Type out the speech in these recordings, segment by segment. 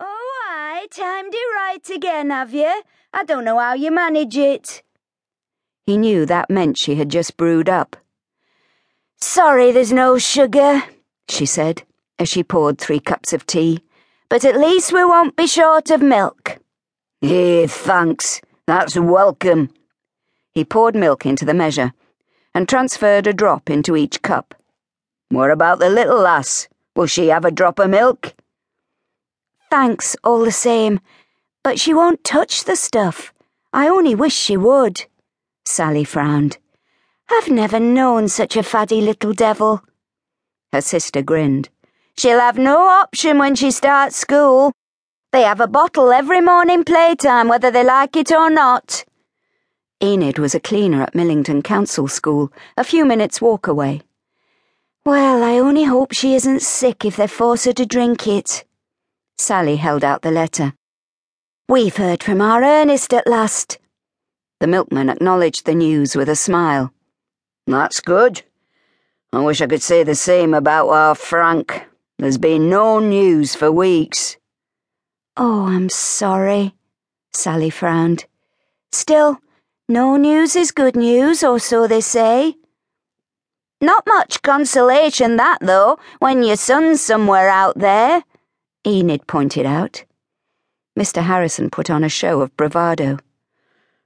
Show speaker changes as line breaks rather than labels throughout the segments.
Oh, I timed it right again, have you? I don't know how you manage it.
He knew that meant she had just brewed up.
Sorry there's no sugar, she said as she poured three cups of tea, but at least we won't be short of milk.
Eh, thanks. That's welcome. He poured milk into the measure and transferred a drop into each cup. What about the little lass? Will she have a drop of milk?
Thanks, all the same, but she won't touch the stuff. I only wish she would. Sally frowned. I've never known such a faddy little devil.
Her sister grinned.
She'll have no option when she starts school. They have a bottle every morning playtime, whether they like it or not.
Enid was a cleaner at Millington Council School, a few minutes' walk away.
Well, I only hope she isn't sick if they force her to drink it.
Sally held out the letter.
We've heard from our Ernest at last.
The milkman acknowledged the news with a smile. That's good. I wish I could say the same about our Frank. There's been no news for weeks.
Oh, I'm sorry, Sally frowned. Still, no news is good news, or so they say. Not much consolation, that, though, when your son's somewhere out there, Enid pointed out.
Mr. Harrison put on a show of bravado.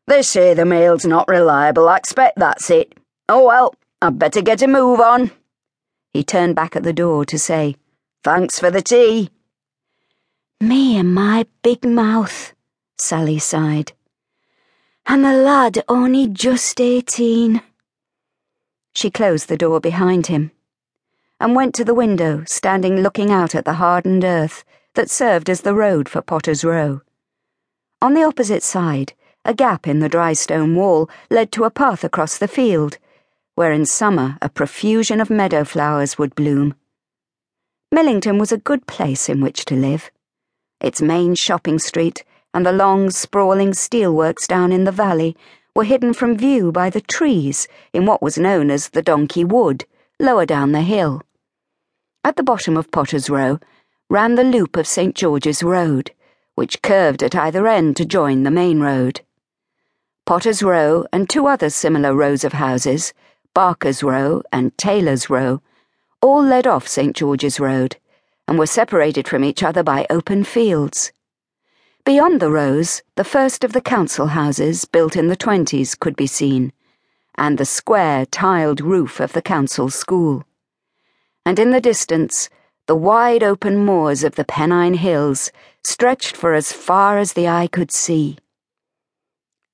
They say the mail's not reliable. I expect that's it. Oh well, I'd better get a move on. He turned back at the door to say, Thanks for the tea.
Me and my big mouth, Sally sighed. And the lad only just eighteen.
She closed the door behind him and went to the window, standing looking out at the hardened earth that served as the road for Potter's Row. On the opposite side, a gap in the dry stone wall led to a path across the field, where in summer a profusion of meadow flowers would bloom. Millington was a good place in which to live. Its main shopping street and the long, sprawling steelworks down in the valley were hidden from view by the trees in what was known as the Donkey Wood, lower down the hill. At the bottom of Potter's Row ran the loop of St. George's Road, which curved at either end to join the main road. Potter's Row and two other similar rows of houses, Barker's Row and Taylor's Row, all led off St. George's Road and were separated from each other by open fields. Beyond the rows, the first of the council houses, built in the twenties, could be seen, and the square tiled roof of the council school. And in the distance, the wide open moors of the Pennine Hills stretched for as far as the eye could see.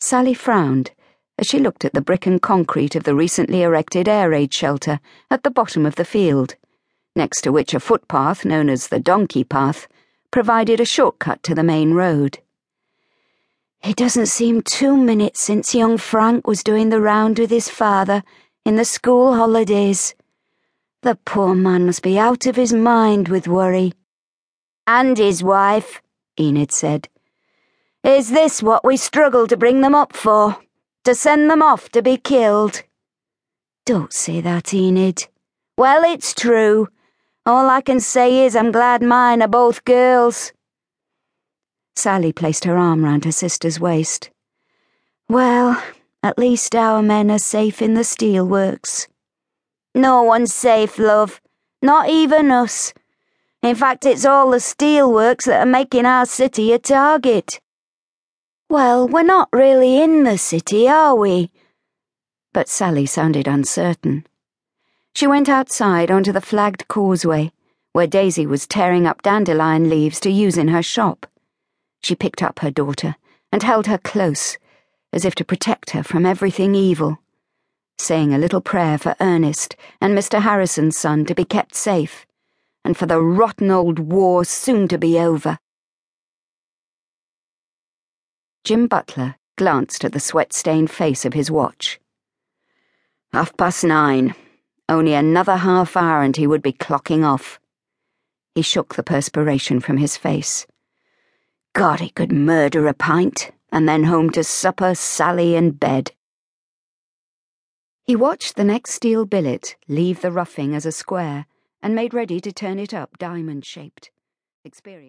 Sally frowned as she looked at the brick and concrete of the recently erected air raid shelter at the bottom of the field, next to which a footpath known as the Donkey Path provided a shortcut to the main road.
It doesn't seem two minutes since young Frank was doing the round with his father in the school holidays. The poor man must be out of his mind with worry. And his wife, Enid said. Is this what we struggle to bring them up for? to send them off to be killed.
Don't say that, Enid.
Well, it's true. All I can say is I'm glad mine are both girls.
Sally placed her arm round her sister's waist.
Well, at least our men are safe in the steelworks. No one's safe, love. Not even us. In fact, it's all the steelworks that are making our city a target. Well, we're not really in the city, are we?
But Sally sounded uncertain. She went outside onto the flagged causeway, where Daisy was tearing up dandelion leaves to use in her shop. She picked up her daughter and held her close, as if to protect her from everything evil, saying a little prayer for Ernest and Mr. Harrison's son to be kept safe, and for the rotten old war soon to be over. Jim Butler glanced at the sweat stained face of his watch. Half past nine. Only another half hour and he would be clocking off. He shook the perspiration from his face. God, he could murder a pint, and then home to supper, Sally, and bed. He watched the next steel billet leave the roughing as a square and made ready to turn it up diamond shaped. Experience.